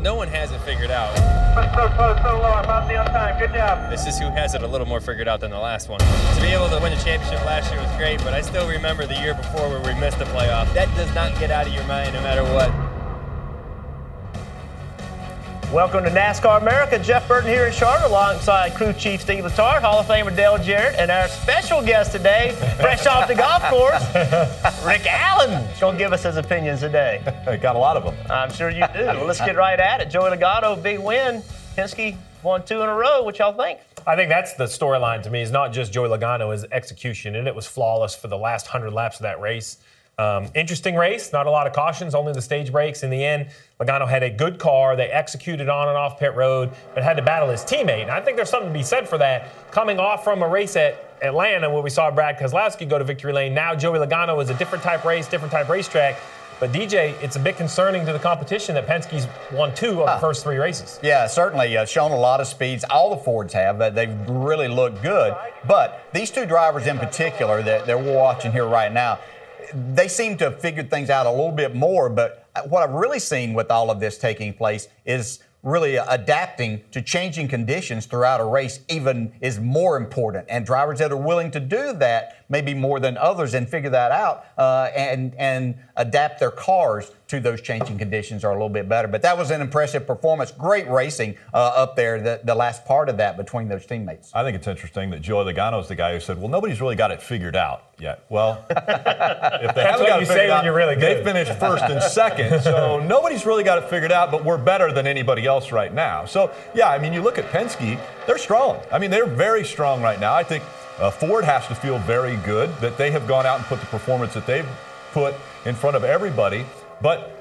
No one has it figured out. So close, so low. About to be on time. Good job. This is who has it a little more figured out than the last one. To be able to win a championship last year was great, but I still remember the year before where we missed the playoff. That does not get out of your mind no matter what. Welcome to NASCAR America. Jeff Burton here in Charlotte alongside crew chief Steve Letarte, Hall of Famer Dale Jarrett, and our special guest today, fresh off the golf course, Rick Allen. He's going to give us his opinions today. Got a lot of them. I'm sure you do. Well, let's get right at it. Joey Logano, big win. Penske won two in a row. What y'all think? I think that's the storyline to me. Is not just Joey Logano, his execution, and it was flawless for the last hundred laps of that race. Um, interesting race, not a lot of cautions, only the stage breaks. In the end, Logano had a good car. They executed on and off pit road, but had to battle his teammate. And I think there's something to be said for that. Coming off from a race at Atlanta where we saw Brad Keselowski go to victory lane, now Joey Logano is a different type race, different type racetrack. But DJ, it's a bit concerning to the competition that Penske's won two of the first three races. Yeah, certainly uh, shown a lot of speeds. All the Fords have, but they've really looked good. But these two drivers in particular that, that we're watching here right now, they seem to have figured things out a little bit more. But what I've really seen with all of this taking place is really adapting to changing conditions throughout a race even is more important and drivers that are willing to do that maybe more than others and figure that out uh, and and adapt their cars to those changing conditions are a little bit better but that was an impressive performance great racing uh, up there the, the last part of that between those teammates I think it's interesting that Joey Logano is the guy who said, "Well, nobody's really got it figured out yet." Well, if they haven't got you it figured out, you're really they finished first and second, so nobody's really got it figured out. But we're better than anybody else right now. So yeah, I mean, you look at Penske; they're strong. I mean, they're very strong right now. I think uh, Ford has to feel very good that they have gone out and put the performance that they've put in front of everybody, but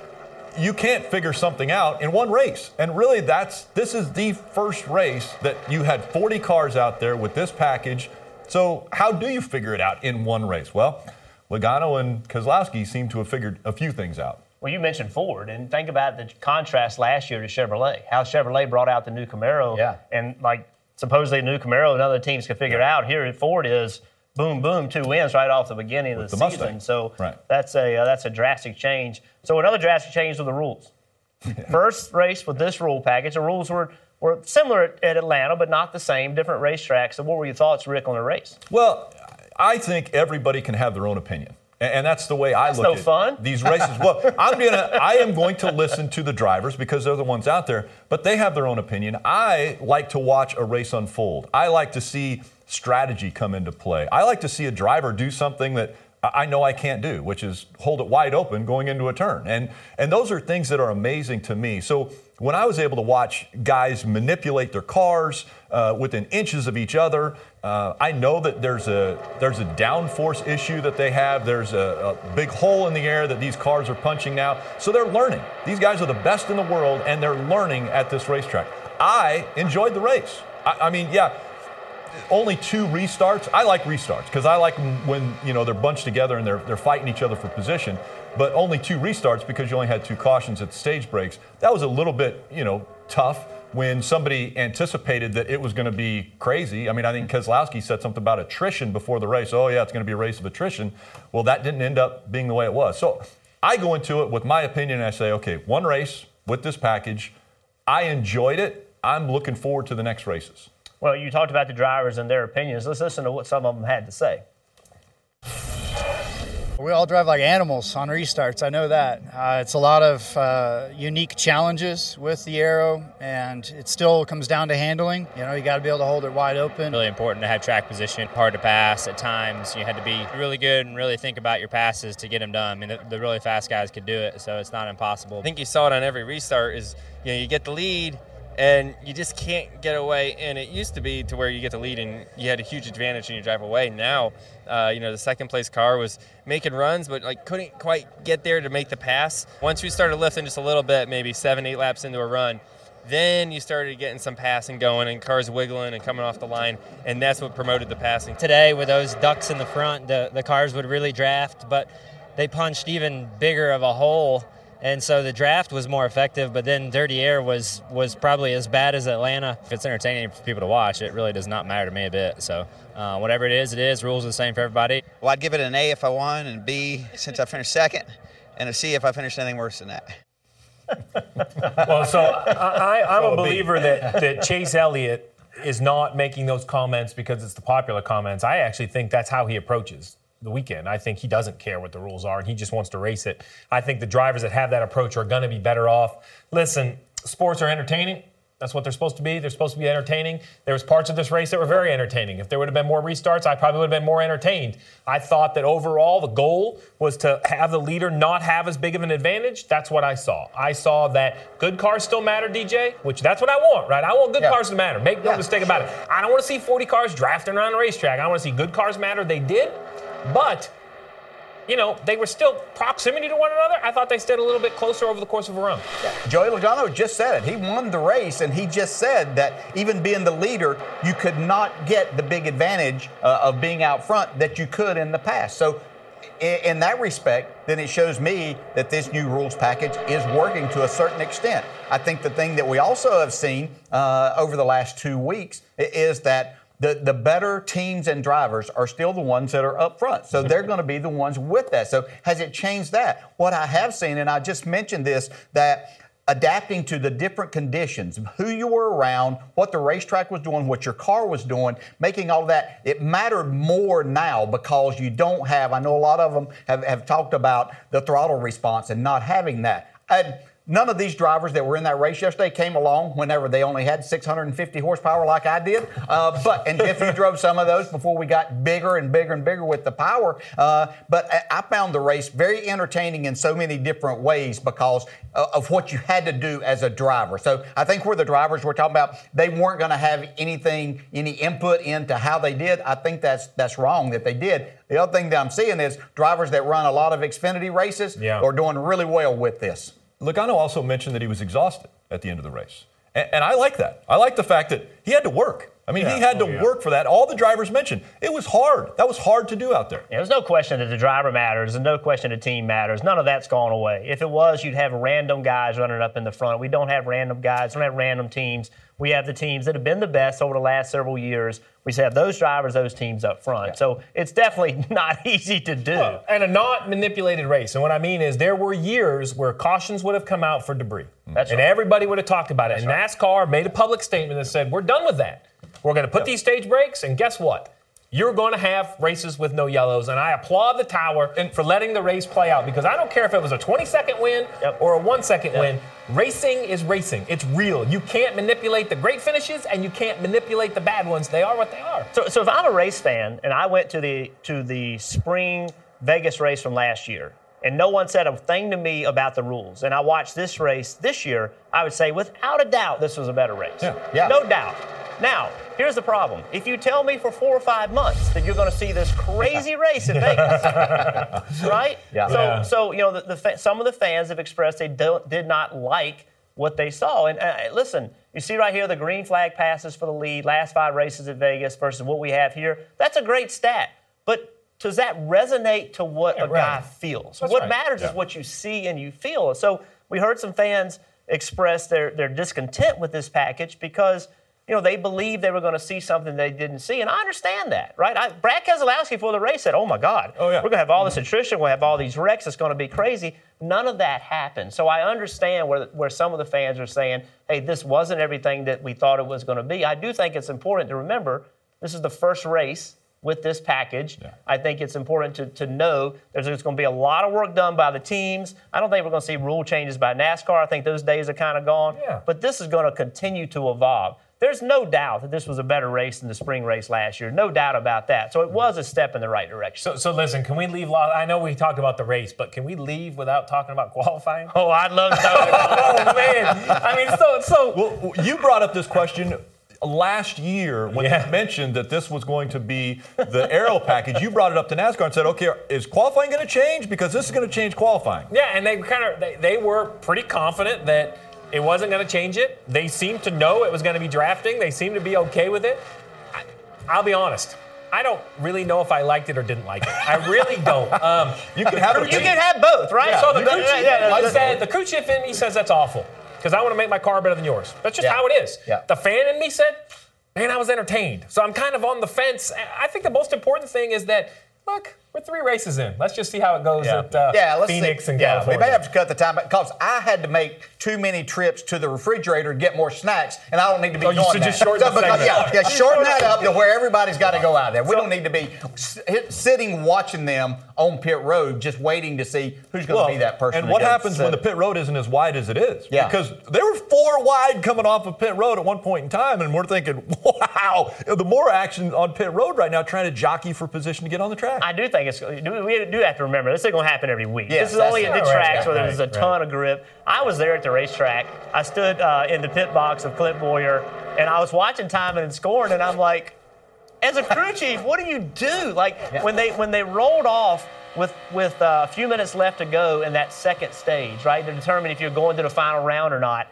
you can't figure something out in one race. And really that's this is the first race that you had 40 cars out there with this package. So how do you figure it out in one race? Well, Logano and Keselowski seem to have figured a few things out. Well, you mentioned Ford, and think about the contrast last year to Chevrolet. How Chevrolet brought out the new Camaro, Yeah. and like supposedly the new Camaro, and other teams could figure it out. Here at Ford is boom, boom, two wins right off the beginning of the, the season. Mustang. So Right. that's a uh, that's a drastic change. So another drastic change were the rules. First race with this rule package, the rules were were similar at, at Atlanta, but not the same. Different racetracks. So what were your thoughts, Rick, on the race? Well, I think everybody can have their own opinion. And that's the way I look no at fun. these races. Well, I'm gonna, I am going to listen to the drivers because they're the ones out there, but they have their own opinion. I like to watch a race unfold. I like to see strategy come into play. I like to see a driver do something that I know I can't do, which is hold it wide open going into a turn. And and those are things that are amazing to me. So when I was able to watch guys manipulate their cars uh, within inches of each other, uh, I know that there's a there's a downforce issue that they have. There's a, a big hole in the air that these cars are punching now. So they're learning. These guys are the best in the world, and they're learning at this racetrack. I enjoyed the race. I, I mean, yeah, only two restarts. I like restarts because I like when, you know they're bunched together and they're they're fighting each other for position. But only two restarts because you only had two cautions at the stage breaks. That was a little bit you know tough when somebody anticipated that it was going to be crazy. I mean, I think Keselowski said something about attrition before the race. Oh yeah, it's going to be a race of attrition. Well, that didn't end up being the way it was. So I go into it with my opinion and I say, okay, one race with this package. I enjoyed it. I'm looking forward to the next races. Well, you talked about the drivers and their opinions. Let's listen to what some of them had to say. We all drive like animals on restarts. I know that. Uh, it's a lot of uh, unique challenges with the aero, and it still comes down to handling. You know, you got to be able to hold it wide open. Really important to have track position, hard to pass at times. You had to be really good and really think about your passes to get them done. I mean, the, the really fast guys could do it, so it's not impossible. I think you saw it on every restart. Is you know you get the lead and you just can't get away. And it used to be to where you get the lead and you had a huge advantage and you drive away. Now, uh, you know, the second place car was making runs, but like couldn't quite get there to make the pass. Once we started lifting just a little bit, maybe seven, eight laps into a run, then you started getting some passing going and cars wiggling and coming off the line, and that's what promoted the passing. Today, with those ducts in the front, the, the cars would really draft, but they punched even bigger of a hole and so the draft was more effective, but then Dirty Air was was probably as bad as Atlanta. If it's entertaining for people to watch, it really does not matter to me a bit. So uh, whatever it is, it is. Rules are the same for everybody. Well, I'd give it an A if I won, and B since I finished second, and a C if I finished anything worse than that. well, so I, I'm a believer that, that Chase Elliott is not making those comments because it's the popular comments. I actually think that's how he approaches the weekend. I think he doesn't care what the rules are and he just wants to race it. I think the drivers that have that approach are going to be better off. Listen, sports are entertaining. That's what they're supposed to be. They're supposed to be entertaining. There was parts of this race that were very entertaining. If there would have been more restarts, I probably would have been more entertained. I thought that overall the goal was to have the leader not have as big of an advantage. That's what I saw. I saw that good cars still matter, DJ, which that's what I want, right? I want good yeah. cars to matter. Make no yeah, mistake about it. I don't want to see 40 cars drafting around the racetrack. I want to see good cars matter. They did. But, you know, they were still proximity to one another. I thought they stayed a little bit closer over the course of a run. Yeah. Joey Logano just said it. He won the race, and he just said that even being the leader, you could not get the big advantage uh, of being out front that you could in the past. So in, that respect, then it shows me that this new rules package is working to a certain extent. I think the thing that we also have seen uh, over the last two weeks is that the, the better teams and drivers are still the ones that are up front. So they're going to be the ones with that. So has it changed that? What I have seen, and I just mentioned this, that adapting to the different conditions, who you were around, what the racetrack was doing, what your car was doing, making all that, it mattered more now because you don't have, I know a lot of them have, have talked about the throttle response and not having that. None of these drivers that were in that race yesterday came along whenever they only had 650 horsepower like I did. Uh, but and if you drove some of those before we got bigger and bigger and bigger with the power. Uh, but I found the race very entertaining in so many different ways because of what you had to do as a driver. So I think where the drivers were talking about they weren't going to have anything, any input into how they did. I think that's that's wrong that they did. The other thing that I'm seeing is drivers that run a lot of Xfinity races yeah. are doing really well with this. Logano also mentioned that he was exhausted at the end of the race. And, and I like that. I like the fact that he had to work. I mean, yeah. he had oh, to oh, yeah. work for that. All the drivers mentioned it was hard. That was hard to do out there. Yeah, there's no question that the driver matters. There's no question the team matters. None of that's gone away. If it was, you'd have random guys running up in the front. We don't have random guys. We don't have random teams. We have the teams that have been the best over the last several years. We have those drivers, those teams up front. Yeah. So it's definitely not easy to do. Well, and a not manipulated race. And what I mean is there were years where cautions would have come out for debris. Mm-hmm. That's and right. everybody would have talked about it. That's and right. NASCAR made a public statement that said, we're done with that. We're going to put yep. these stage breaks, and guess what? You're going to have races with no yellows, and I applaud the tower for letting the race play out because I don't care if it was a 20 second win yep. or a one second yep. win. Racing is racing. It's real. You can't manipulate the great finishes, and you can't manipulate the bad ones. They are what they are. So, so if I'm a race fan and I went to the to the spring Vegas race from last year, and no one said a thing to me about the rules, and I watched this race this year, I would say without a doubt this was a better race. Yeah. yeah. No doubt. Now, here's the problem. If you tell me for four or five months that you're going to see this crazy race in Vegas, right? Yeah. So, yeah. so you know, the, the, some of the fans have expressed they did not like what they saw. And uh, listen, you see right here the green flag passes for the lead, last five races at Vegas versus what we have here. That's a great stat. But does that resonate to what yeah, a right. guy feels? That's what right. matters yeah. is what you see and you feel. So we heard some fans express their, their discontent with this package because – you know, they believed they were going to see something they didn't see. And I understand that, right? I, Brad Keselowski before the race said, oh my God, oh, yeah. we're going to have all this attrition, we'll have all these wrecks, it's going to be crazy. None of that happened. So I understand where, where some of the fans are saying, hey, this wasn't everything that we thought it was going to be. I do think it's important to remember this is the first race with this package. I think it's important to, to know there's, there's going to be a lot of work done by the teams. I don't think we're going to see rule changes by NASCAR. I think those days are kind of gone. Yeah. But this is going to continue to evolve. There's no doubt that this was a better race than the spring race last year. No doubt about that. So it was a step in the right direction. So, so listen, can we leave? I know we talked about the race, but can we leave without talking about qualifying? Oh, I'd love to oh man, I mean, so so. Well, you brought up this question last year when Yeah. you mentioned that this was going to be the aero package. You brought it up to NASCAR and said, "Okay, is qualifying going to change? Because this is going to change qualifying." Yeah, and they kind of they, they were pretty confident that it wasn't going to change it. They seemed to know it was going to be drafting. They seemed to be okay with it. I, I'll be honest. I don't really know if I liked it or didn't like it. I really don't. Um, You can have You can have both, right? so the crew chief, yeah, yeah, I yeah. said, the crew chief in me says that's awful because I want to make my car better than yours. That's just Yeah. how it is. Yeah. The fan in me said, man, I was entertained. So I'm kind of on the fence. I think the most important thing is that, look, we're three races in. Let's just see how it goes Yeah. at uh, Yeah, let's Phoenix see. and yeah, California. we may have to cut the time because I had to make too many trips to the refrigerator to get more snacks, and I don't need to be Oh, you doing should that. just shorten the because- yeah, yeah, shorten that up to where everybody's got to go out there. We don't need to be sitting watching them on pit road, just waiting to see who's going to be that person. And what gets happens when the pit road isn't as wide as it is? Yeah. Because there were four wide coming off of pit road at one point in time, and we're thinking, wow, the more action on pit road right now trying to jockey for position to get on the track. I do think it's. do- We do have to remember this isn't going to happen every week. Yes, this is only at the right. tracks where Right, there's a right. ton of grip. I was there at the racetrack. I stood uh, in the pit box of Clint Bowyer, and I was watching timing and scoring, and I'm like, as a crew chief, what do you do? Like when they when they rolled off with with uh, a few minutes left to go in that second stage, right, to determine if you're going to the final round or not.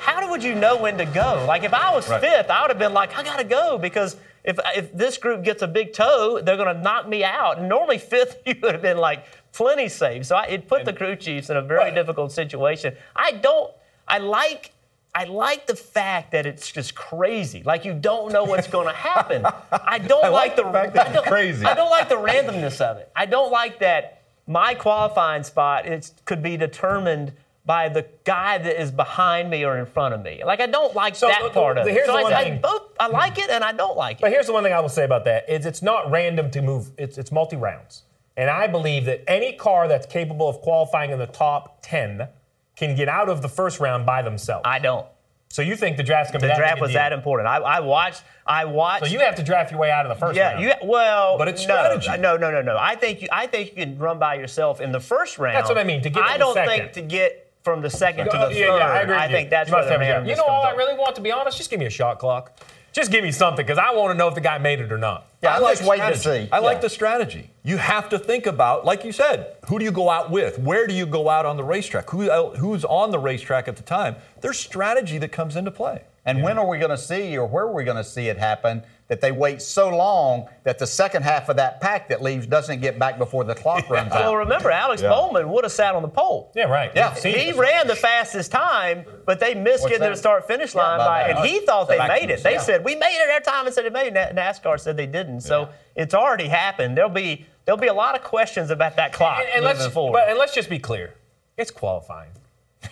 How would you know when to go? Like if I was Right. fifth, I would have been like, I gotta go because if if this group gets a big toe, they're gonna knock me out. And normally fifth, you would have been like plenty safe. So I, it put the crew chiefs in a very difficult situation. I don't. I like. I like the fact that it's just crazy. Like you don't know what's going to happen. I don't I like like, the fact that I don't- crazy. I don't like the randomness of it. I don't like that my qualifying spot is, could be determined by the guy that is behind me or in front of me. Like I don't like So, that the- part of the- it. so the I, I both I like it and I don't like it. But here's the one thing I will say about that is it's not random to move. It's it's multi rounds, and I believe that any car that's capable of qualifying in the top ten can get out of the first round by themselves. I don't. so you think the draft's gonna The be that The draft was deal. that important. I, I watched. I watched. So you have to draft your way out of the first yeah, round. you well, But it's no, strategy. No, no, no, no. I think you. I think you can run by yourself in the first round. That's what I mean, to get I don't think to get from the second to the yeah, third. yeah, I agree. with you. think that's you where must the have randomness You know all I up. really want to be honest. Just give me a shot clock. Just give me something because I want to know if the guy made it or not. Yeah, I I'm like just waiting to strategy. see. I like the strategy. You have to think about, like you said, who do you go out with? Where do you go out on the racetrack? Who uh, who's on the racetrack at the time? There's strategy that comes into play. And when are we going to see, or where are we going to see it happen, that they wait so long that the second half of that pack that leaves doesn't get back before the clock runs out. Well, remember, Alex Yeah. Bowman would have sat on the pole. Yeah, right. Yeah. We've He ran the fastest time, but they missed What's getting to the start finish line by by, and he thought they Back made it. They the- said we made it every time and said it made it. NASCAR said they didn't. So it's already happened. There'll be there'll be a lot of questions about that clock And, and moving let's forward. but, and let's just be clear. It's qualifying.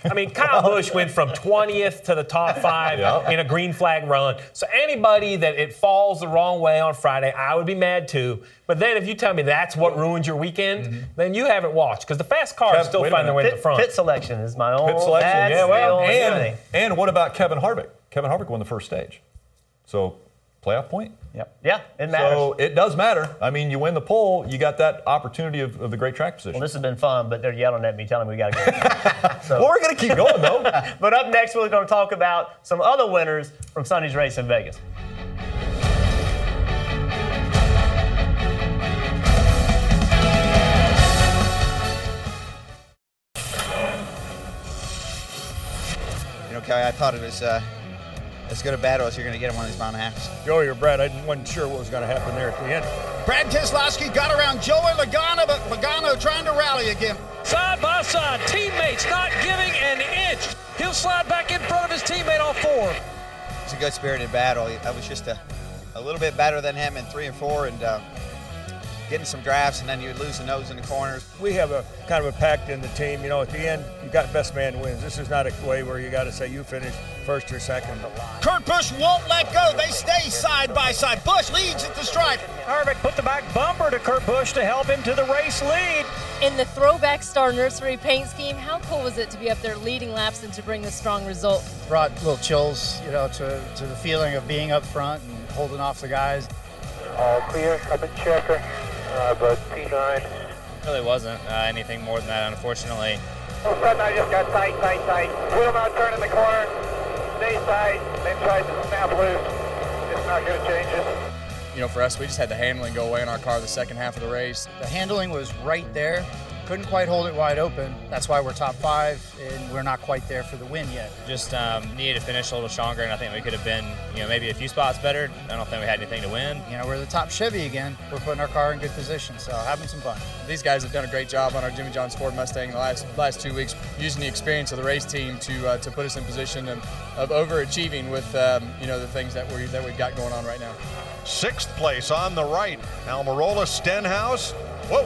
I mean, Kyle Busch went from 20th to the top five in a green flag run. So anybody that it falls the wrong way on Friday, I would be mad too. But then if you tell me that's what ruins your weekend, mm-hmm. then you haven't watched because the fast cars Kev, still find their way pit, to the front. pit selection is my own. Pit selection, that's yeah, well, And, and what about Kevin Harvick? Kevin Harvick won the first stage. So, playoff point? Yep. yeah, it matters. So it does matter. I mean, you win the pole, you got that opportunity of, of the great track position. well, this has been fun, but they're yelling at me, telling me we got to go. well, we're going to keep going, though. but up next, we're going to talk about some other winners from Sunday's race in Vegas. You know, Kelly, I thought it was uh, as good a battle as you're going to get in one of these mile and a halves. Joey or Brad, I wasn't sure what was going to happen there at the end. Brad Keselowski got around Joey Logano, but Logano trying to rally again. Side by side, teammates not giving an inch. He'll slide back in front of his teammate on four. It's a good spirited battle. I was just a, a little bit better than him in three and four, and uh, getting some drafts, and then you would lose the nose in the corners. We have a kind of a pact in the team. You know, at the end, you got best man wins. This is not a way where you got to say you finish first or second. Kurt Busch won't let go. They stay side by side. Busch leads at the stripe. Harvick put the back bumper to Kurt Busch to help him to the race lead. In the throwback star nursery paint scheme, how cool was it to be up there leading laps and to bring the strong result? Brought little chills, you know, to, to the feeling of being up front and holding off the guys. All clear. I've been checking. Uh, but P9. Really wasn't uh, anything more than that, unfortunately. All of a sudden, I just got tight, tight, tight. Will not turn in the corner. Stay tight. Then try to snap loose. It's not going to change it. You know, for us, we just had the handling go away in our car the second half of the race. The handling was right there. Couldn't quite hold it wide open. That's why we're top five, and we're not quite there for the win yet. Just um, needed to finish a little stronger, and I think we could have been, you know, maybe a few spots better. I don't think we had anything to win. You know, we're the top Chevy again. We're putting our car in good position, so having some fun. These guys have done a great job on our Jimmy John's Ford Mustang the last last two weeks, using the experience of the race team to uh, to put us in position of, of overachieving with um, you know the things that we that we've got going on right now. Sixth place on the right, Almirola Stenhouse. Whoa,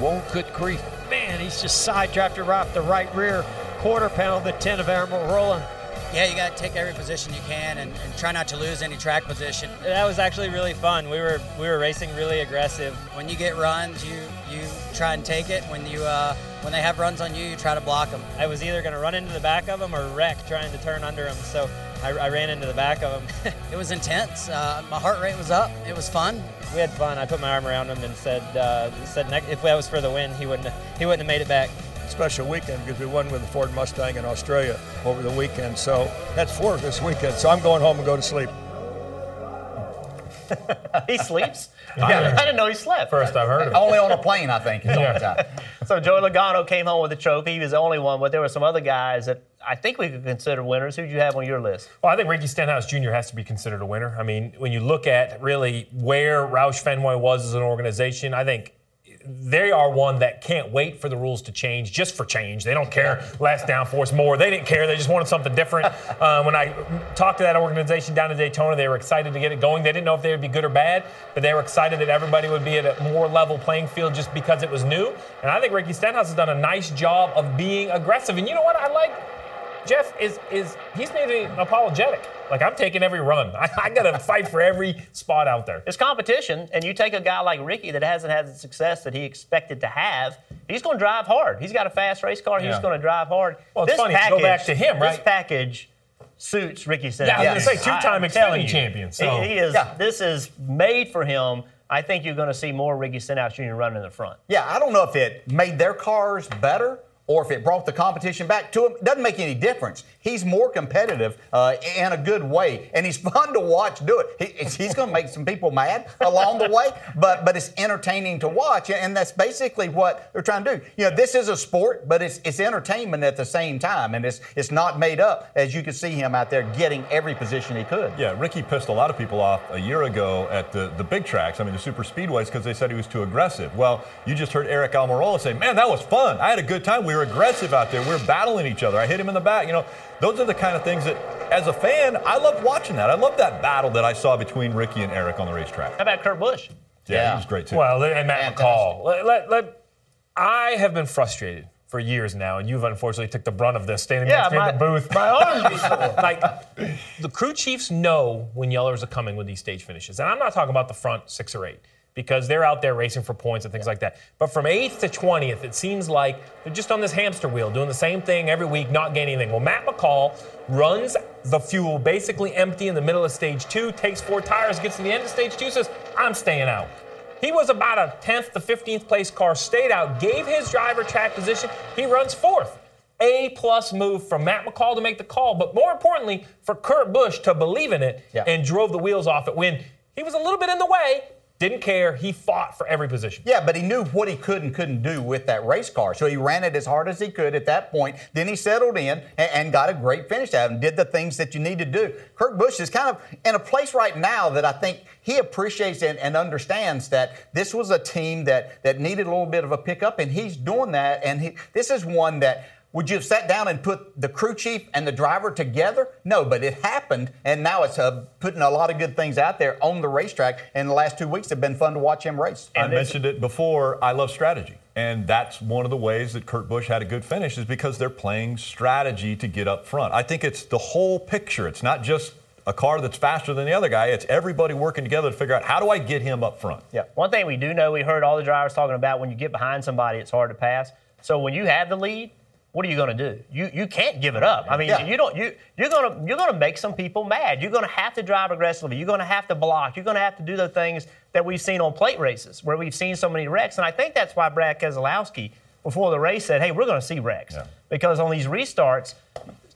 Whoa, good grief. Man, he's just side drafted right off the right rear quarter panel of the 10 of Almirola. Yeah, you got to take every position you can and, and try not to lose any track position. That was actually really fun. We were we were racing really aggressive. When you get runs, you you try and take it. When you uh, when they have runs on you, you try to block them. I was either going to run into the back of them or wreck trying to turn under them. So I, I ran into the back of him. it was intense. Uh, my heart rate was up. It was fun. We had fun. I put my arm around him and said uh, said ne- if that was for the win, he wouldn't he wouldn't have made it back. Special weekend because we won with the Ford Mustang in Australia over the weekend. So that's four this weekend. So I'm going home and go to sleep. he sleeps? Yeah. I didn't know he slept. First I've heard of it. Only on a plane, I think, is the only time. So Joey Logano came home with the trophy. He was the only one, but there were some other guys that I think we could consider winners. Who'd you have on your list? Well, I think Ricky Stenhouse Jr. has to be considered a winner. I mean, when you look at really where Roush Fenway was as an organization, I think they are one that can't wait for the rules to change just for change. They don't care less downforce, more. They didn't care. They just wanted something different. uh, when I talked to that organization down in Daytona, they were excited to get it going. They didn't know if they would be good or bad, but they were excited that everybody would be at a more level playing field just because it was new. And I think Ricky Stenhouse has done a nice job of being aggressive. And you know what I like? Jeff is is he's made me apologetic. Like I'm taking every run. I, I got to fight for every spot out there. It's competition, and you take a guy like Ricky that hasn't had the success that he expected to have. He's going to drive hard. He's got a fast race car. He's going to drive hard. Well, it's funny to go back to him, right? This package suits Ricky Stenhouse. Yeah, I was gonna say, two-time I'm telling Xfinity you, champion, so- he, he is. Yeah. This is made for him. I think you're going to see more Ricky Stenhouse Jr. running in the front. Yeah, I don't know if it made their cars better or if it brought the competition back to him. Doesn't make any difference. He's more competitive uh, in a good way, and he's fun to watch do it. He, he's going to make some people mad along the way, but but it's entertaining to watch, and that's basically what they're trying to do. You know, this is a sport, but it's it's entertainment at the same time, and it's it's not made up as you can see him out there getting every position he could. Yeah, Ricky pissed a lot of people off a year ago at the, the big tracks, I mean, the super speedways, because they said he was too aggressive. Well, you just heard Eric Almirola say, man, that was fun. I had a good time. We were aggressive out there. We were battling each other. I hit him in the back. You know, those are the kind of things that, as a fan, I love watching that. I love that battle that I saw between Ricky and Eric on the racetrack. How about Kurt Busch? Yeah, he was great too. Well, and Matt McCall. Let, let- let- I have been frustrated for years now, and you've unfortunately took the brunt of this, standing Yeah, next to in the booth. my arms like the crew chiefs know when yellers are coming with these stage finishes, and I'm not talking about the front six or eight because they're out there racing for points and things like that. But from eighth to twentieth, it seems like they're just on this hamster wheel, doing the same thing every week, not gaining anything. Well, Matt McCall runs the fuel basically empty in the middle of stage two, takes four tires, gets to the end of stage two, says, "I'm staying out." He was about a 10th to 15th place car, stayed out, gave his driver track position. He runs fourth. A plus move from Matt McCall to make the call, but more importantly, for Kurt Busch to believe in it and drove the wheels off it when he was a little bit in the way, didn't care. He fought for every position. Yeah, but he knew what he could and couldn't do with that race car. So he ran it as hard as he could at that point. Then he settled in and, and got a great finish out and did the things that you need to do. Kurt Busch is kind of in a place right now that I think he appreciates and, and understands that this was a team that, that needed a little bit of a pickup, and he's doing that. And he, this is one that Would you have sat down and put the crew chief and the driver together? No, but it happened, and now it's uh, putting a lot of good things out there on the racetrack. And the last two weeks have been fun to watch him race. I mentioned it before. I love strategy. And that's one of the ways that Kurt Busch had a good finish is because they're playing strategy to get up front. I think it's the whole picture. It's not just a car that's faster than the other guy. It's everybody working together to figure out how do I get him up front. Yeah. One thing we do know, we heard all the drivers talking about when you get behind somebody, it's hard to pass. So when you have the lead, what are you going to do? You you can't give it up. I mean, Yeah. you don't you you're going to you're going to make some people mad. You're going to have to drive aggressively. You're going to have to block. You're going to have to do the things that we've seen on plate races where we've seen so many wrecks. And I think that's why Brad Keselowski before the race said, "Hey, we're going to see wrecks because on these restarts."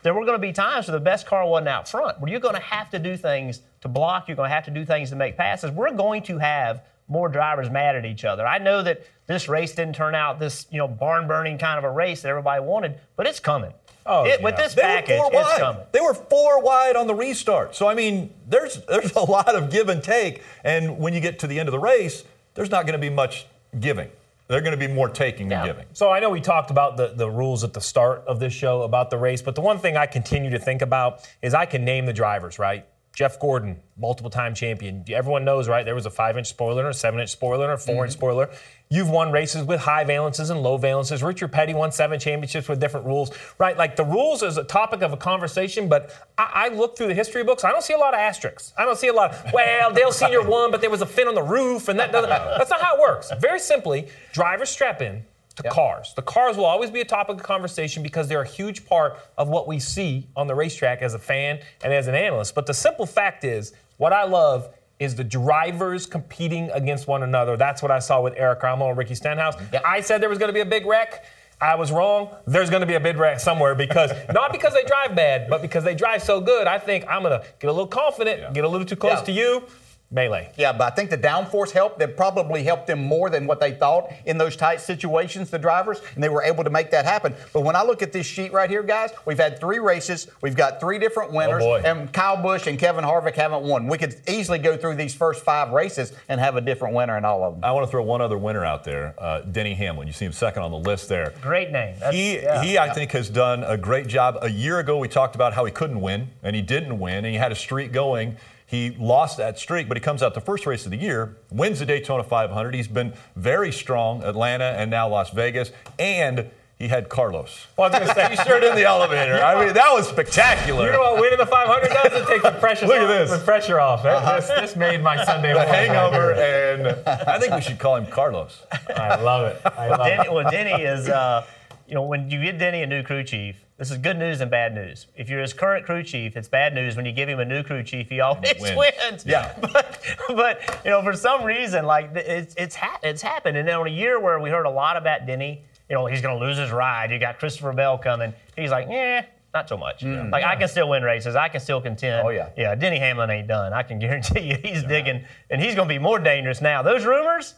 There were going to be times where the best car wasn't out front, where you're going to have to do things to block. You're going to have to do things to make passes. We're going to have more drivers mad at each other. I know that this race didn't turn out this, you know, barn burning kind of a race that everybody wanted, but it's coming. Oh, It- With this They were four it's wide. coming. They were four wide on the restart. So I mean, there's there's a lot of give and take. And when you get to the end of the race, there's not going to be much giving. They're going to be more taking than giving. So I know we talked about the, the rules at the start of this show about the race, but the one thing I continue to think about is I can name the drivers, right? Jeff Gordon, multiple time champion. Everyone knows, right? There was a five inch spoiler, and a seven inch spoiler, and a 4 inch Mm-hmm. spoiler. You've won races with high valences and low valences. Richard Petty won seven championships with different rules, right? Like the rules is a topic of a conversation, but I, I look through the history books. I don't see a lot of asterisks. I don't see a lot of, well, Dale Sr. won, but there was a fin on the roof, and that doesn't. That's not how it works. Very simply, drivers strap in to cars. The cars will always be a topic of conversation because they're a huge part of what we see on the racetrack as a fan and as an analyst. But the simple fact is, what I love is the drivers competing against one another. That's what I saw with Eric Almirola and Ricky Stenhouse. I said there was going to be a big wreck. I was wrong. There's going to be a big wreck somewhere because not because they drive bad, but because they drive so good. I think I'm going to get a little confident, get a little too close Yeah. to you. Melee. Yeah, but I think the downforce helped. That probably helped them more than what they thought in those tight situations, the drivers, and they were able to make that happen. But when I look at this sheet right here, guys, we've had three races. We've got three different winners, boy. and Kyle Busch and Kevin Harvick haven't won. We could easily go through these first five races and have a different winner in all of them. I want to throw one other winner out there, uh, Denny Hamlin. You see him second on the list there. Great name. That's- He, yeah. he, I think, has done a great job. A year ago, we talked about how he couldn't win, and he didn't win, and he had a streak going. He lost that streak, but he comes out the first race of the year, wins the Daytona 500. He's been very strong, Atlanta and now Las Vegas, and he had Carlos. Well, I was going to say, he sure did in the elevator. I mean, that was spectacular. You know what winning the 500 does? It takes the pressure Look at this. The pressure off. This, this made my Sunday the morning. hangover, and I think we should call him Carlos. I love it. I Well, love Denny, it. well, Denny is, uh, you know, when you get Denny a new crew chief, this is good news and bad news. If you're his current crew chief, it's bad news. When you give him a new crew chief, he always Wins. wins. Yeah. But, but you know, for some reason, like it's it's ha- it's happened. And then on a year where we heard a lot about Denny, you know, he's going to lose his ride. You got Christopher Bell coming. He's like, yeah. Not so much. Mm. Like I can still win races. I can still contend. Oh, yeah. Yeah. Denny Hamlin ain't done. I can guarantee you, he's digging, and he's going to be more dangerous now. Those rumors,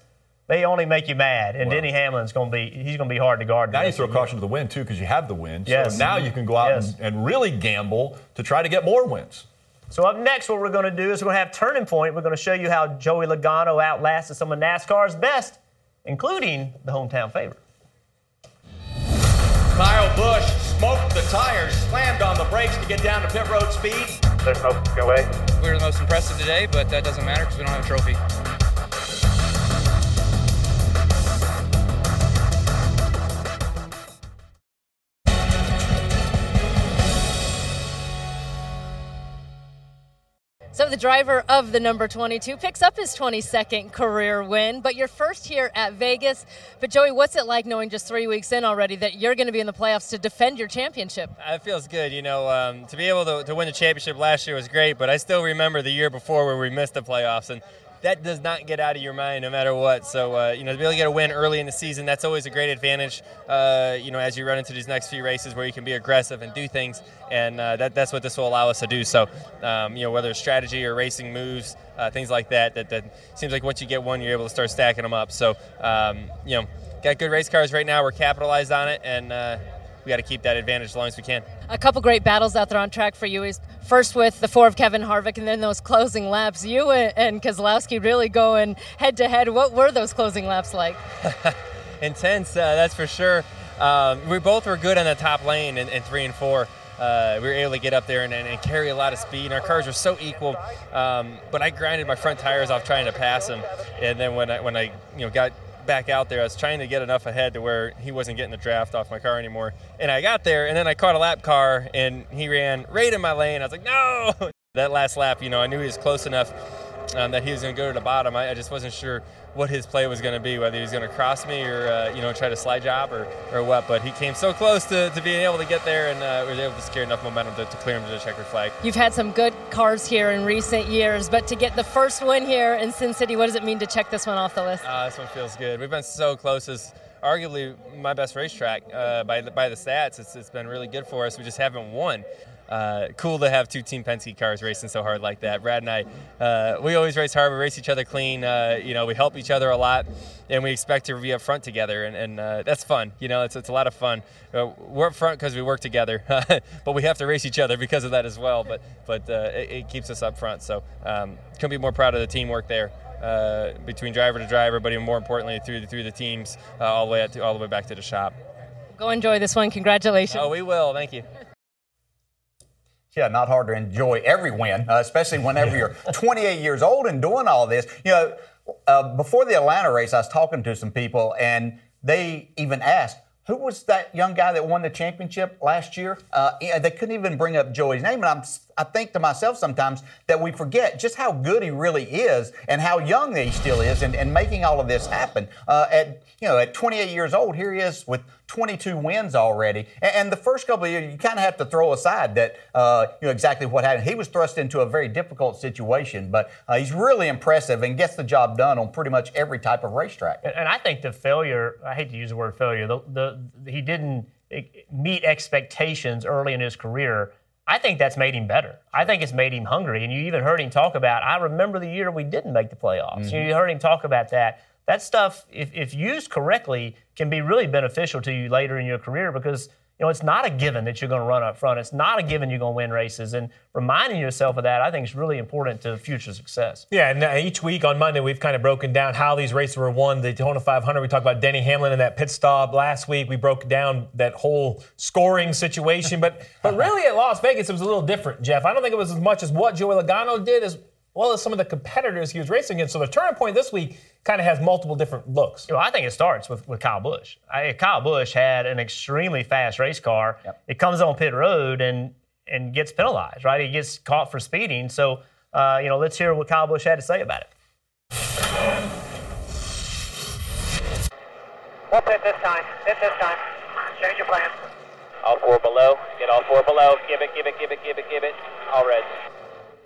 they only make you mad. And Denny Hamlin's going to be, he's going to be hard to guard. Now the you rest throw of the year. caution to the wind too, because you have the win. Yes. So now you can go out Yes. and, and really gamble to try to get more wins. So up next, what we're going to do is we're going to have turning point. We're going to show you how Joey Logano outlasted some of NASCAR's best, including the hometown favorite. Kyle Busch smoked the tires, slammed on the brakes to get down to pit road speed. There's no way. We were the most impressive today, but that doesn't matter because we don't have a trophy. So the driver of the number 22 picks up his 22nd career win, but you're first here at Vegas. But Joey, what's it like knowing just three weeks in already that you're going to be in the playoffs to defend your championship? It feels good, you know. Um, to be able to, to win the championship last year was great, but I still remember the year before where we missed the playoffs, and that does not get out of your mind no matter what. So, uh, you know, to be able to get a win early in the season, that's always a great advantage, uh, you know, as you run into these next few races where you can be aggressive and do things, and uh, that, that's what this will allow us to do. So, um, you know, whether it's strategy or racing moves, uh, things like that, that, that seems like once you get one, you're able to start stacking them up. So, um, you know, got good race cars right now. We're capitalized on it, and uh, we got to keep that advantage as long as we can. A couple great battles out there on track for you. First with the four of Kevin Harvick, and then those closing laps. You and Keselowski really going head to head. What were those closing laps like? Intense, uh, that's for sure. Um, we both were good on the top lane in, in three and four. Uh, we were able to get up there and, and, and, carry a lot of speed. And our cars were so equal, um, but I grinded my front tires off trying to pass him. And then when I when I you know got back out there, I was trying to get enough ahead to where he wasn't getting the draft off my car anymore. And I got there, and then I caught a lap car, and he ran right in my lane. I was like, no! That last lap, you know, I knew he was close enough um, that he was going to go to the bottom. I, I, just wasn't sure what his play was going to be, whether he was going to cross me or uh, you know try to slide job or, or what. But he came so close to, to being able to get there and uh, was able to secure enough momentum to, to clear him to the checkered flag. You've had some good cars here in recent years, but to get the first win here in Sin City, what does it mean to check this one off the list? Uh, this one feels good. We've been so close. As arguably my best racetrack uh, by the, by the stats. It's, it's been really good for us. We just haven't won uh, cool to have two Team Penske cars racing so hard like that. Brad and I, uh, we always race hard. We race each other clean. Uh, you know, we help each other a lot, and we expect to be up front together, and, and uh, that's fun. You know, it's, it's a lot of fun. Uh, we're up front because we work together, but we have to race each other because of that as well. But but uh, it, it, keeps us up front. So um, couldn't be more proud of the teamwork there. between driver to driver, but even more importantly, through the, through the teams, all the way to, all the way back to the shop. Go enjoy this one. Congratulations. Oh, we will. Thank you yeah, not hard to enjoy every win, uh, especially whenever you're 28 years old and doing all this. You know, uh, before the Atlanta race, I was talking to some people, and they even asked, who was that young guy that won the championship last year? Uh, yeah, they couldn't even bring up Joey's name, and I'm, I think to myself sometimes that we forget just how good he really is and how young he still is, and, and making all of this happen. Uh, at you know, at 28 years old, here he is with 22 wins already. And, and the first couple of years, you kind of have to throw aside that uh, you know exactly what happened. He was thrust into a very difficult situation, but uh, he's really impressive and gets the job done on pretty much every type of racetrack. And, and I think the failure, I hate to use the word failure, the, the he didn't meet expectations early in his career. I think that's made him better. I think it's made him hungry. And you even heard him talk about, I remember the year we didn't make the playoffs. Mm-hmm. You heard him talk about that that stuff, if, if used correctly, can be really beneficial to you later in your career because you know it's not a given that you're going to run up front. It's not a given you're going to win races, and reminding yourself of that, I think, is really important to future success. Yeah, and uh, each week on Monday, we've kind of broken down how these races were won. The Daytona 500, we talked about Denny Hamlin and that pit stop. Last week, we broke down that whole scoring situation, but but really at Las Vegas, it was a little different, Jeff. I don't think it was as much as what Joey Logano did as well as some of the competitors he was racing against. So the turning point this week kind of has multiple different looks. Well, I think it starts with, with Kyle Busch. I, Kyle Busch had an extremely fast race car. Yep. It comes on pit road and and gets penalized, right? He gets caught for speeding. So, uh, you know, let's hear what Kyle Busch had to say about it. We'll pit this time. Pit this time. Change your plan. All four below. Get all four below. Give it, give it, give it, give it, give it. All red.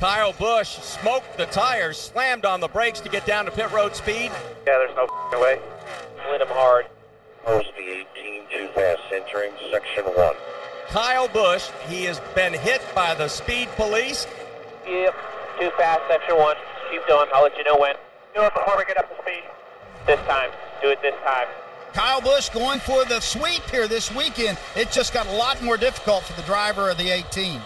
Kyle Busch smoked the tires, slammed on the brakes to get down to pit road speed. Yeah, there's no way. Slid him hard. Post the 18 too fast entering section 1. Kyle Busch, he has been hit by the speed police. Yep, too fast, section 1. Keep doing, I'll let you know when. Do it before we get up to speed. This time, do it this time. Kyle Busch going for the sweep here this weekend. It just got a lot more difficult for the driver of the 18.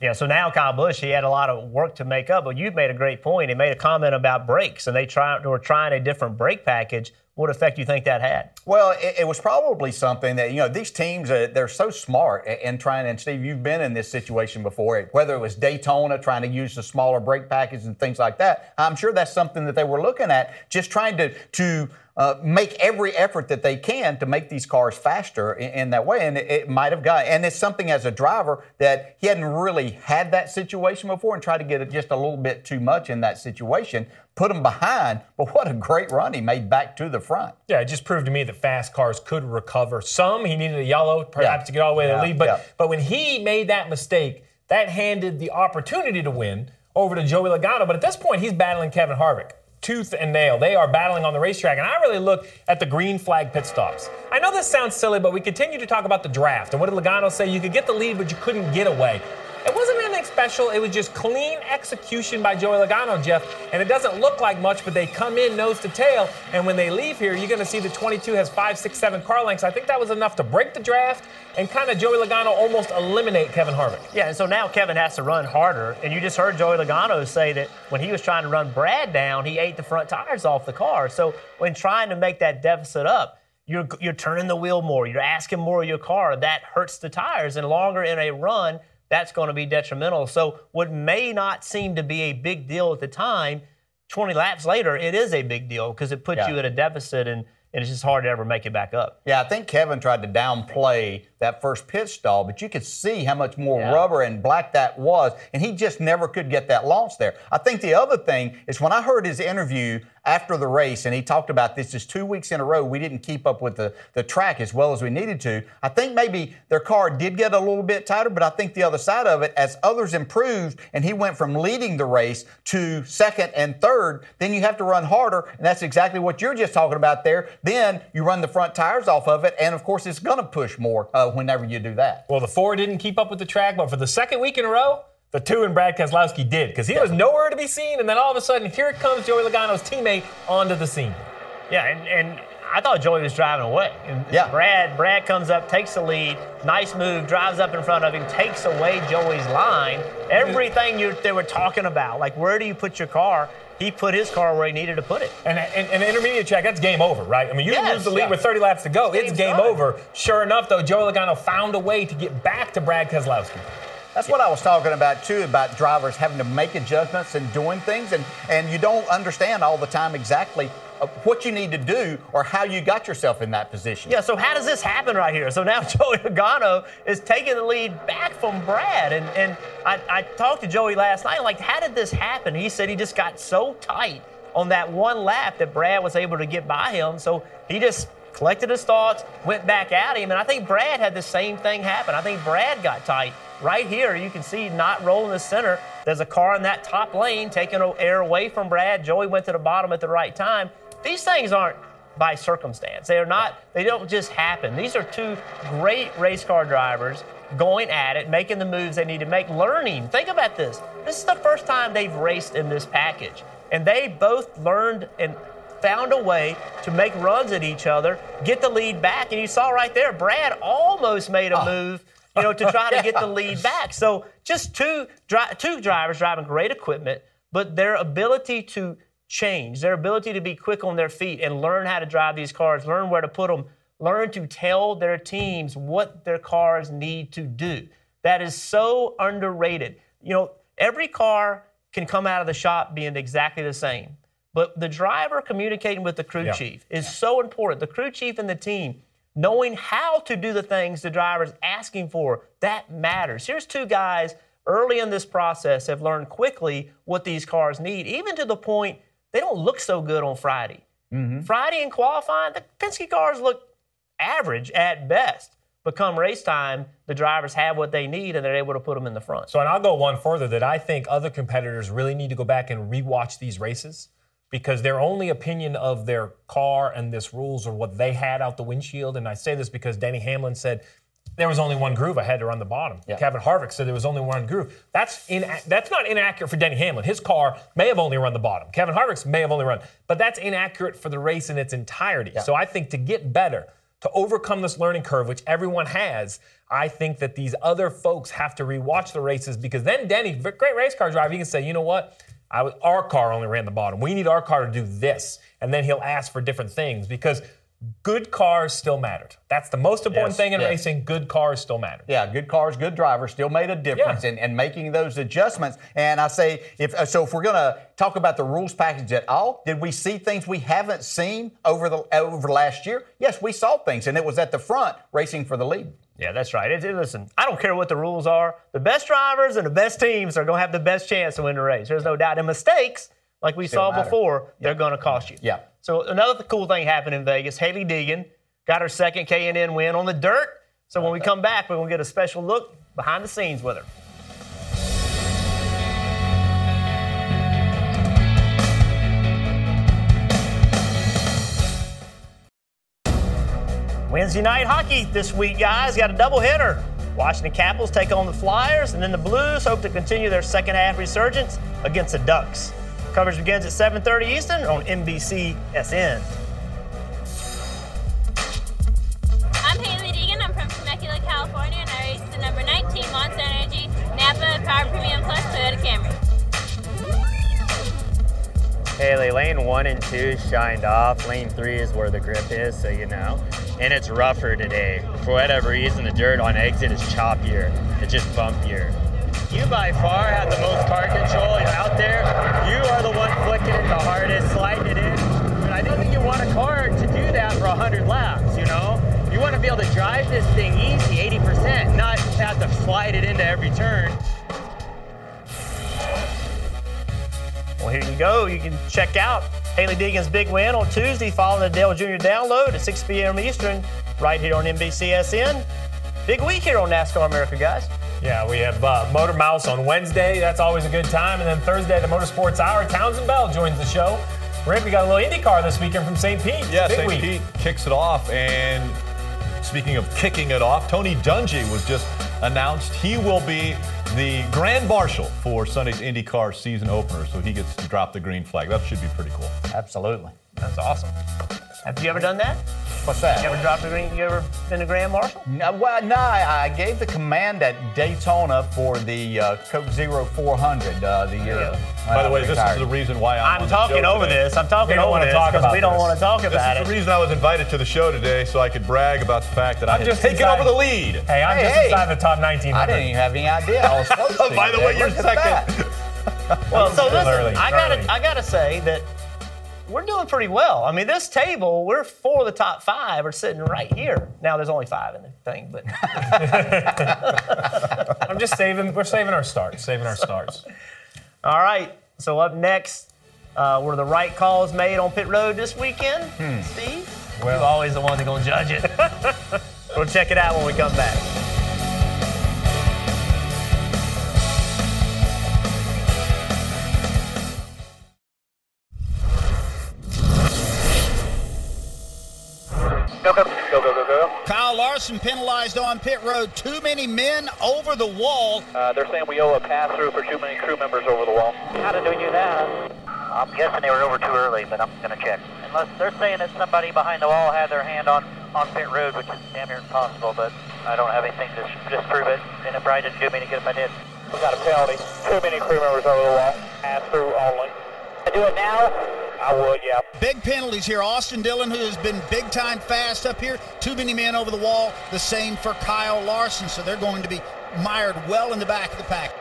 Yeah, so now Kyle Busch, he had a lot of work to make up, but you've made a great point. He made a comment about brakes, and they try, were trying a different brake package. What effect do you think that had? Well, it, it was probably something that, you know, these teams, uh, they're so smart in trying, and Steve, you've been in this situation before, whether it was Daytona trying to use the smaller brake package and things like that. I'm sure that's something that they were looking at, just trying to, to uh, make every effort that they can to make these cars faster in, in that way. And it, it might have got, and it's something as a driver that he hadn't really had that situation before and tried to get it just a little bit too much in that situation, put him behind. But what a great run he made back to the front. Yeah, it just proved to me that fast cars could recover some. He needed a yellow, perhaps, yeah. to get all the way to the lead. But, yeah. but when he made that mistake, that handed the opportunity to win over to Joey Logano. But at this point, he's battling Kevin Harvick tooth and nail. They are battling on the racetrack. And I really look at the green flag pit stops. I know this sounds silly, but we continue to talk about the draft. And what did Logano say? You could get the lead, but you couldn't get away. It wasn't anything special. It was just clean execution by Joey Logano, Jeff. And it doesn't look like much, but they come in nose to tail. And when they leave here, you're going to see the 22 has five, six, seven car lengths. I think that was enough to break the draft and kind of Joey Logano almost eliminate Kevin Harvick. Yeah, and so now Kevin has to run harder. And you just heard Joey Logano say that when he was trying to run Brad down, he ate the front tires off the car. So when trying to make that deficit up, you're you're turning the wheel more, you're asking more of your car. That hurts the tires, and longer in a run, that's going to be detrimental. So what may not seem to be a big deal at the time, 20 laps later, it is a big deal because it puts Yeah. you at a deficit, and, and it's just hard to ever make it back up. Yeah, I think Kevin tried to downplay that first pit stall, but you could see how much more rubber and black that was, and he just never could get that launch there. I think the other thing is when I heard his interview after the race, and he talked about this just two weeks in a row, we didn't keep up with the, the track as well as we needed to. I think maybe their car did get a little bit tighter, but I think the other side of it, as others improved, and he went from leading the race to second and third, then you have to run harder, and that's exactly what you're just talking about there. Then you run the front tires off of it, and of course, it's going to push more uh, whenever you do that. Well, the four didn't keep up with the track, but for the second week in a row, the two and Brad Keselowski did because he was nowhere to be seen, and then all of a sudden, here comes Joey Logano's teammate onto the scene. Yeah, and, and I thought Joey was driving away. And yeah. Brad Brad comes up, takes the lead, nice move, drives up in front of him, takes away Joey's line. Everything you they were talking about, like where do you put your car? He put his car where he needed to put it. And, an and intermediate check, that's game over, right? I mean, you Yes, lose the lead yeah. with 30 laps to go. It's game done. over. Sure enough, though, Joey Logano found a way to get back to Brad Keselowski. That's what I was talking about too, about drivers having to make adjustments and doing things, and, and you don't understand all the time exactly uh, what you need to do or how you got yourself in that position. Yeah, so how does this happen right here? So now Joey Logano is taking the lead back from Brad. And, and I, I talked to Joey last night, like, how did this happen? He said he just got so tight on that one lap that Brad was able to get by him. So he just collected his thoughts, went back at him. And I think Brad had the same thing happen. I think Brad got tight. Right here, you can see not rolling the center. There's a car in that top lane taking air away from Brad. Joey went to the bottom at the right time. These things aren't by circumstance. They are not, they don't just happen. These are two great race car drivers going at it, making the moves they need to make, learning. Think about this. This is the first time they've raced in this package. And they both learned and found a way to make runs at each other, get the lead back. And you saw right there, Brad almost made a oh. move, you know, to try to get the lead back. So just two dri- two drivers driving great equipment, but their ability to change, their ability to be quick on their feet and learn how to drive these cars, learn where to put them, learn to tell their teams what their cars need to do. That is so underrated. You know, every car can come out of the shop being exactly the same. But the driver communicating with the crew Yeah. chief is so important. The crew chief and the team knowing how to do the things the driver's asking for, that matters. Here's two guys early in this process have learned quickly what these cars need, even to the point they don't look so good on Friday. Mm-hmm. Friday in qualifying, the Penske cars look average at best. But come race time, the drivers have what they need and they're able to put them in the front. So, and I'll go one further that I think other competitors really need to go back and rewatch these races because their only opinion of their car and this rules or what they had out the windshield. And I say this because Denny Hamlin said there was only one groove. I had to run the bottom. Kevin Harvick said there was only one groove. That's in, that's not inaccurate for Denny Hamlin. His car may have only run the bottom. Kevin Harvick's may have only run, but that's inaccurate for the race in its entirety. So I think to get better, to overcome this learning curve, which everyone has, I think that these other folks have to rewatch the races because then Denny, great race car driver, he can say, you know what? I our car only ran the bottom. We need our car to do this. And then he'll ask for different things because good cars still mattered. That's the most important Yes, thing in yes. racing. Good cars still mattered. Yeah, good cars, good drivers still made a difference in, in making those adjustments. And I say, if uh, so, if we're going to talk about the rules package at all, did we see things we haven't seen over the over last year? Yes, we saw things, and it was at the front racing for the lead. Yeah, that's right. It, it- listen, I don't care what the rules are. The best drivers and the best teams are going to have the best chance to win the race. There's no doubt. And mistakes, like we Still saw matter. before, they're going to cost you. Yeah. So another cool thing happened in Vegas. Hailie Deegan got her second K&N win on the dirt. So when we come back, we're going to get a special look behind the scenes with her. Wednesday night hockey this week, guys. Got a doubleheader. Washington Capitals take on the Flyers, and then the Blues hope to continue their second half resurgence against the Ducks. Coverage begins at 7:30 Eastern on NBC SN. I'm Hailie Deegan. I'm from Temecula, California, and I race the number 19 Monster Energy Napa Power Premium Plus Toyota Camry. Hailie, lane one and two shined off. Lane three is where the grip is, so you know. And it's rougher today. For whatever reason, the dirt on exit is choppier. It's just bumpier. You by far have the most car control out there. You are the one flicking it the hardest, sliding it in. But I don't think you want a car to do that for 100 laps, you know? You want to be able to drive this thing easy, 80%, not just have to slide it into every turn. Well, here you go. You can check out Hailie Deegan's big win on Tuesday following the Dale Jr. download at 6 p.m. Eastern right here on NBCSN. Big week here on NASCAR America, guys. Yeah, we have uh, MotorMouths on Wednesday. That's always a good time. And then Thursday, the Motorsports Hour, Townsend Bell joins the show. Rick, we got a little IndyCar this weekend from St. Pete. Yeah, St. week. Pete kicks it off. And speaking of kicking it off, Tony Dungy was just announced he will be the Grand Marshal for Sunday's IndyCar season opener. So he gets to drop the green flag. That should be pretty cool. Absolutely. That's awesome. Have you ever done that? What's that? You ever dropped a green? You ever been a Grand Marshal? No, well, no, I, I gave the command at Daytona for the uh, Coke Zero 400 uh, the year. By the I way, this is the reason why I'm, I'm on the talking show over today. this. I'm talking over this because we don't want to talk about this it. is the reason I was invited to the show today, so I could brag about the fact that I I'm had just taken inside- over the lead. Hey, I'm Hey, just hey. inside the top 1900. I didn't even have any idea I was supposed to. By the way, you're second. Well, so listen, I early. gotta, I gotta say that we're doing pretty well. I mean, this table, we're four of the top five are sitting right here. Now, there's only five in the thing, but I'm just saving. We're saving our starts. Saving our starts. all right. So up next, uh, were the right calls made on pit road this weekend? Hmm. Steve, you're always the one that's gonna judge it. we'll check it out when we come back. Go, go, go, go, go, go. Kyle Larson penalized on pit road. Too many men over the wall. Uh, they're saying we owe a pass through for too many crew members over the wall. How did we do that? I'm guessing they were over too early, but I'm going to check. Unless they're saying that somebody behind the wall had their hand on, on pit road, which is damn near impossible, but I don't have anything to disprove it. And it probably didn't do me any good if I did. We got a penalty. Too many crew members over the wall. Pass through only. I do it now? I would, yeah. Big penalties here. Austin Dillon, who has been big time fast up here. Too many men over the wall. The same for Kyle Larson. So they're going to be mired well in the back of the pack.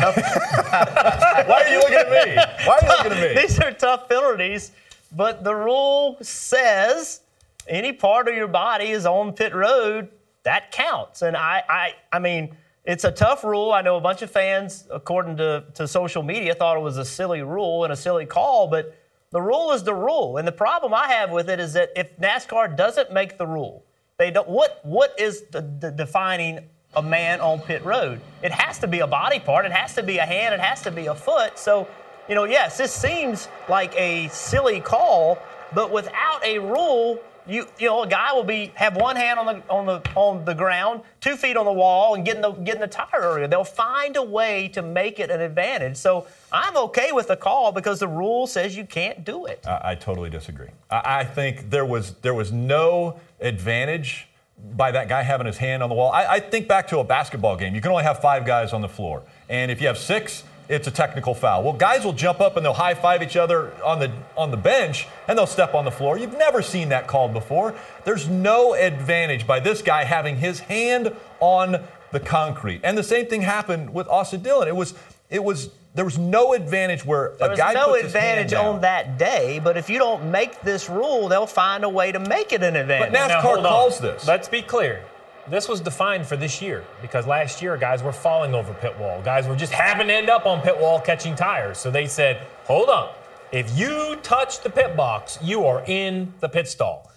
Why are you looking at me? Why are you looking at me? These are tough penalties, but the rule says any part of your body is on pit road, that counts. And I, I, I mean, it's a tough rule. I know a bunch of fans, according to, to social media, thought it was a silly rule and a silly call, but the rule is the rule. And the problem I have with it is that if NASCAR doesn't make the rule, they don't. What what is the, the defining a man on pit road? It has to be a body part. It has to be a hand. It has to be a foot. So, you know, yes, this seems like a silly call, but without a rule, you you know, a guy will be have one hand on the on the on the ground, two feet on the wall, and getting the getting the tire area. They'll find a way to make it an advantage. So I'm okay with the call because the rule says you can't do it. I, I totally disagree. I, I think there was there was no advantage by that guy having his hand on the wall. I, I think back to a basketball game. You can only have five guys on the floor, and if you have six, it's a technical foul. Well, guys will jump up and they'll high five each other on the on the bench, and they'll step on the floor. You've never seen that called before. There's no advantage by this guy having his hand on the concrete. And the same thing happened with Austin Dillon. It was it was there was no advantage where There a was guy no puts his hand advantage down. on that day, but if you don't make this rule, they'll find a way to make it an advantage. Now, hold on. This. Let's be clear. This was defined for this year because last year guys were falling over pit wall. Guys were just having to end up on pit wall catching tires. So they said, hold on. If you touch the pit box, you are in the pit stall.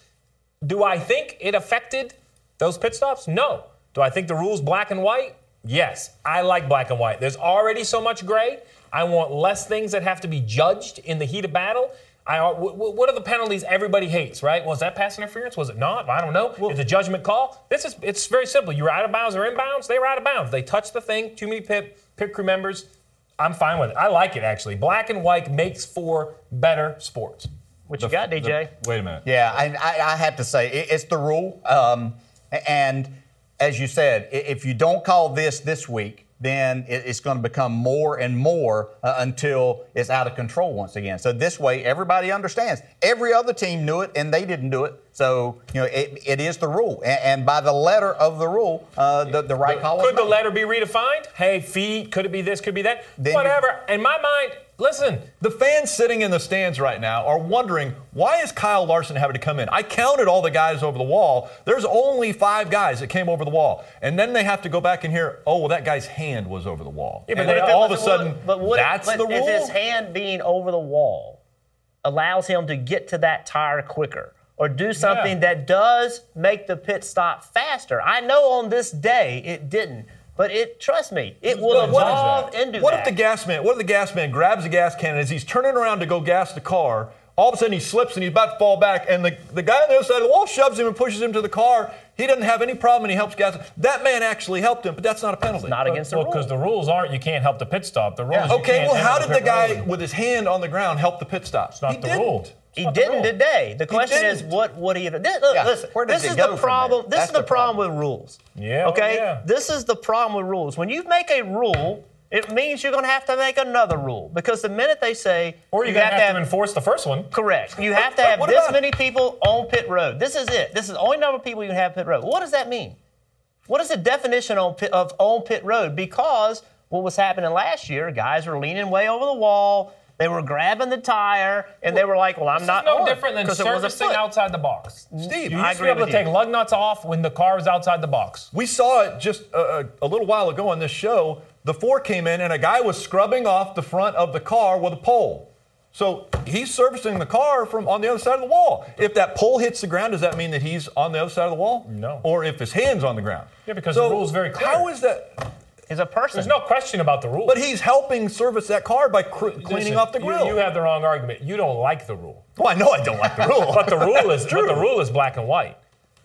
Do I think it affected those pit stops? No. Do I think the rule's black and white? Yes. I like black and white. There's already so much gray. I want less things that have to be judged in the heat of battle. I, wh- wh- what are the penalties everybody hates, right? Was that pass interference? Was it not? I don't know. it's a judgment call. This is it's very simple. You were out of bounds or inbounds, they were out of bounds. They touched the thing, too many pit, pit crew members. I'm fine with it. I like it actually. Black and white makes for better sports. What you got, DJ? wait a minute. Yeah, I, I, I have to say it, it's the rule. Um, and as you said, if you don't call this this week, then it's going to become more and more uh, until it's out of control once again. So this way, everybody understands. Every other team knew it, and they didn't do it. So you know, it, it is the rule, and, and by the letter of the rule, uh, the, the right call. Could the letter be redefined? Hey, feet. Could it be this? Could it be that? Then you- Whatever. In my mind, listen. The fans sitting in the stands right now are wondering why is Kyle Larson having to come in? I counted all the guys over the wall. There's only five guys that came over the wall, and then they have to go back and hear, oh, well, that guy's hand was over the wall. Yeah, and but then all of a sudden, but what that's but the rule. If his hand being over the wall allows him to get to that tire quicker or do something that does make the pit stop faster. I know on this day it didn't, but it trust me, it will But what is evolve that? into What that. if the gas man? What if the gas man grabs the gas can and as he's turning around to go gas the car? All of a sudden he slips and he's about to fall back, and the, the guy on the other side of the wall shoves him and pushes him to the car. He doesn't have any problem and he helps gas. That man actually helped him, but that's not a penalty. not against the well, rule. because the rules aren't you can't help the pit stop. The rules. Yeah, you okay, can't well, how did the guy road. with his hand on the ground help the pit stop? not he the didn't. rule. He didn't today. The question is, what would he have? This, look, Yeah, listen, this is the problem. This is the, problem. with rules. Yeah, oh, Okay. yeah. This is the problem with rules. When you make a rule, it means you're going to have to make another rule because the minute they say, Or you're you gonna have, to enforce the first one. Correct. You have to have this many people on pit road. This is it. This is the only number of people you can have pit road. What does that mean? What is the definition on pit, of on pit road? Because what was happening last year, guys were leaning way over the wall. They were grabbing the tire, and they were like, "Well, I'm This not is no on," different than 'cause it was a servicing outside the box. Steve, you I used to agree be able to take lug nuts off when the car was outside the box. We saw it just a, a, a little while ago on this show. The four came in and a guy was scrubbing off the front of the car with a pole. So he's servicing the car from on the other side of the wall. If that pole hits the ground, does that mean that he's on the other side of the wall? No. Or if his hand's on the ground? Yeah, because So the rule's very clear. How is that? Is a person. There's no question about the rule. But he's helping service that car by cr- cleaning Listen, off the you- grill. You, have the wrong argument. You don't like the rule. well, I know I don't like the rule. But the rule is True. but the rule is black and white.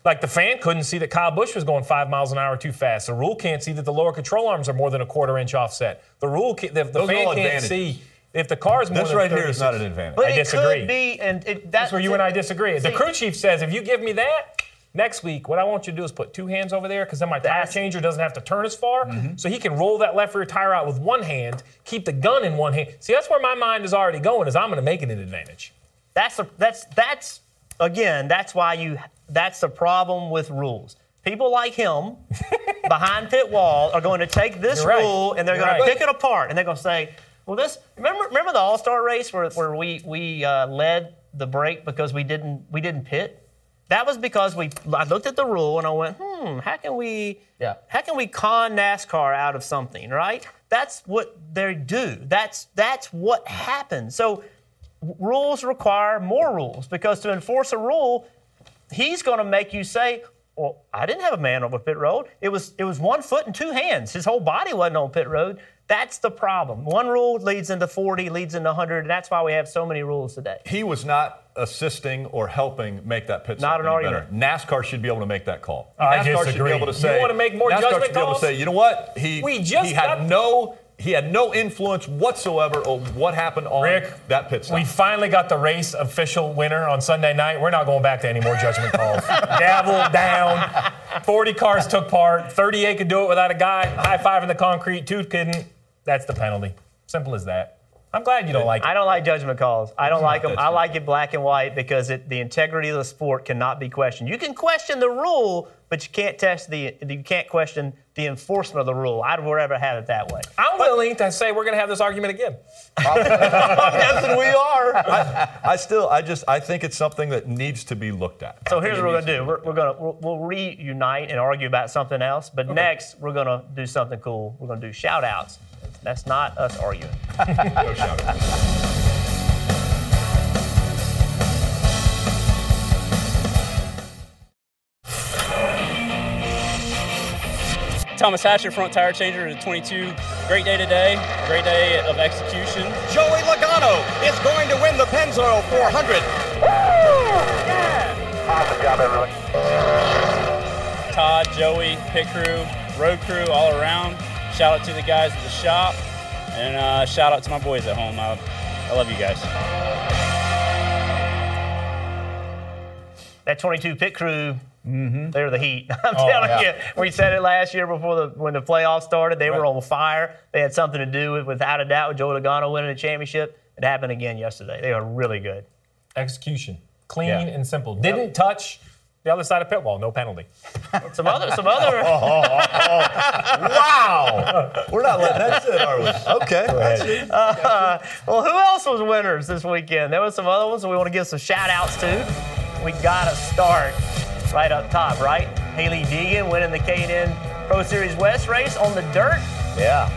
Like the fan couldn't see that Kyle Busch was going five miles an hour too fast. The rule can't see that the lower control arms are more than a quarter inch offset. The rule, can, the, the fan can't advantages. see if the car is more This than right here is 36. not an advantage. But I it disagree. could be, and it, That's where you and I disagree. the crew chief says if you give me that next week, what I want you to do is put two hands over there because then my tire That's- changer doesn't have to turn as far, Mm-hmm. so he can roll that left rear tire out with one hand, keep the gun in one hand. See, that's where my mind is already going. Is I'm going to make it an advantage. That's that's that's again. That's why you. That's the problem with rules. People like him behind pit wall are going to take this You're right. rule and they're You're going to right. pick it apart and they're going to say, "Well, this remember remember the All Star race where, where we we uh, led the break because we didn't we didn't pit." That was because we. I looked at the rule and I went, "Hmm, how can we? Yeah. How can we con NASCAR out of something? Right? That's what they do. That's that's what happens. So rules require more rules because to enforce a rule, he's going to make you say, "Well, I didn't have a man over pit road. It was it was one foot and two hands. His whole body wasn't on pit road." That's the problem. One rule leads into 40, leads into 100, and that's why we have so many rules today. he was not assisting or helping make that pit Not stop an any argument. better. NASCAR should be able to make that call. I NASCAR should disagree. be able to You say. wanna make more NASCAR judgment should be able to say, you know what? He We just he had got- no he had no influence whatsoever on what happened on Rick, that pit stop. We finally got the race official winner on Sunday night. We're not going back to any more judgment calls. Gavel down. 40 cars took part. 38 could do it without a guy. High five in the concrete. Two couldn't. That's the penalty. Simple as that. I'm glad you don't like it. I don't like judgment calls. I don't like them. I like it black and white because it, the integrity of the sport cannot be questioned. You can question the rule, but you can't test the you can't question the enforcement of the rule. I'd rather have it that way. I'm willing to say we're going to have this argument again. I'm guessing we are. I, I still, I just, I think it's something that needs to be looked at. So here's what we're gonna do. We're, we're gonna we'll, we'll reunite and argue about something else. But next we're gonna do something cool. We're gonna do shout outs. That's not us arguing. Go shout it. Thomas Hatcher, front tire changer to 22. Great day today. Great day of execution. Joey Logano is going to win the Pennzoil 400. Awesome job, everyone. Todd, Joey, pit crew, road crew, all around. Shout out to the guys at the shop, and uh, shout out to my boys at home. I, I love you guys. That 22 pit crew Mm-hmm. They're the Heat. I'm Oh, telling yeah. you. We said it last year before the when the playoffs started. They were on fire. They had something to do with, without a doubt, with Joey Logano winning the championship. It happened again yesterday. They are really good. Execution. Clean Yeah. and simple. Didn't touch the other side of pit wall. No penalty. Some other, some other. wow. We're not letting that sit, are we? Okay. Uh, well, who else was winners this weekend? There was some other ones that we want to give some shout outs to. We got to start right up top, right? Hailie Deegan winning the K&N Pro Series West race on the dirt. Yeah.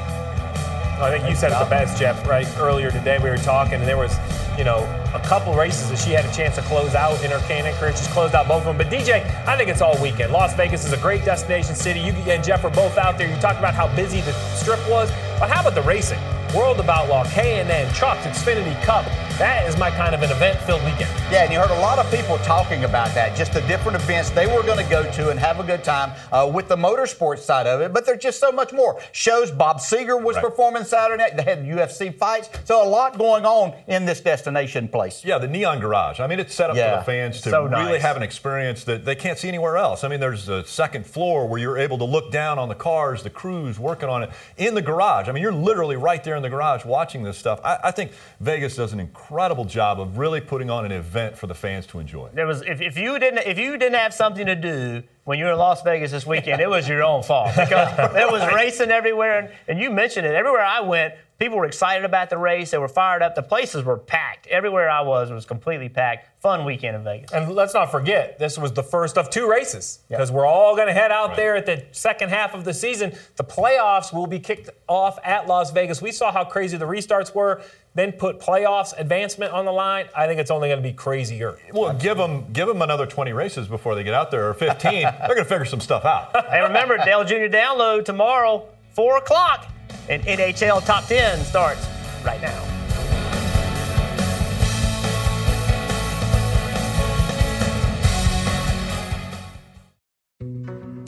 I think you said it the best, Jeff, right? Earlier today we were talking, and there was, you know, a couple races that she had a chance to close out in her K&N career. She's closed out both of them. But DJ, I think it's all weekend. Las Vegas is a great destination city. You and Jeff are both out there. You talked about how busy the strip was, but how about the racing? World of Outlaw, K&N, Trucks, Xfinity Cup. That is my kind of an event-filled weekend. Yeah, and you heard a lot of people talking about that, just the different events they were going to go to and have a good time uh, with the motorsports side of it. But there's just so much more. Shows Bob Seger was performing Saturday night. They had UFC fights. So a lot going on in this destination place. Yeah, the Neon Garage. I mean, it's set up Yeah, for the fans to so really have an experience that they can't see anywhere else. I mean, there's a second floor where you're able to look down on the cars, the crews working on it in the garage. I mean, you're literally right there in the garage watching this stuff. I, I think Vegas does an incredible job of really putting on an event for the fans to enjoy. There was if, if you didn't if you didn't have something to do when you were in Las Vegas this weekend, it was your own fault because there was racing everywhere, and, and you mentioned it. Everywhere I went, people were excited about the race. They were fired up. The places were packed. Everywhere I was was completely packed. Fun weekend in Vegas. And let's not forget, this was the first of two races because we're all going to head out there at the second half of the season. The playoffs will be kicked off at Las Vegas. We saw how crazy the restarts were, then put playoffs advancement on the line. I think it's only going to be crazier. Well, give them give them another 20 races before they get out there, or 15. They're going to figure some stuff out. Hey, remember Dale Jr. download tomorrow, four o'clock, and NHL Top 10 starts right now.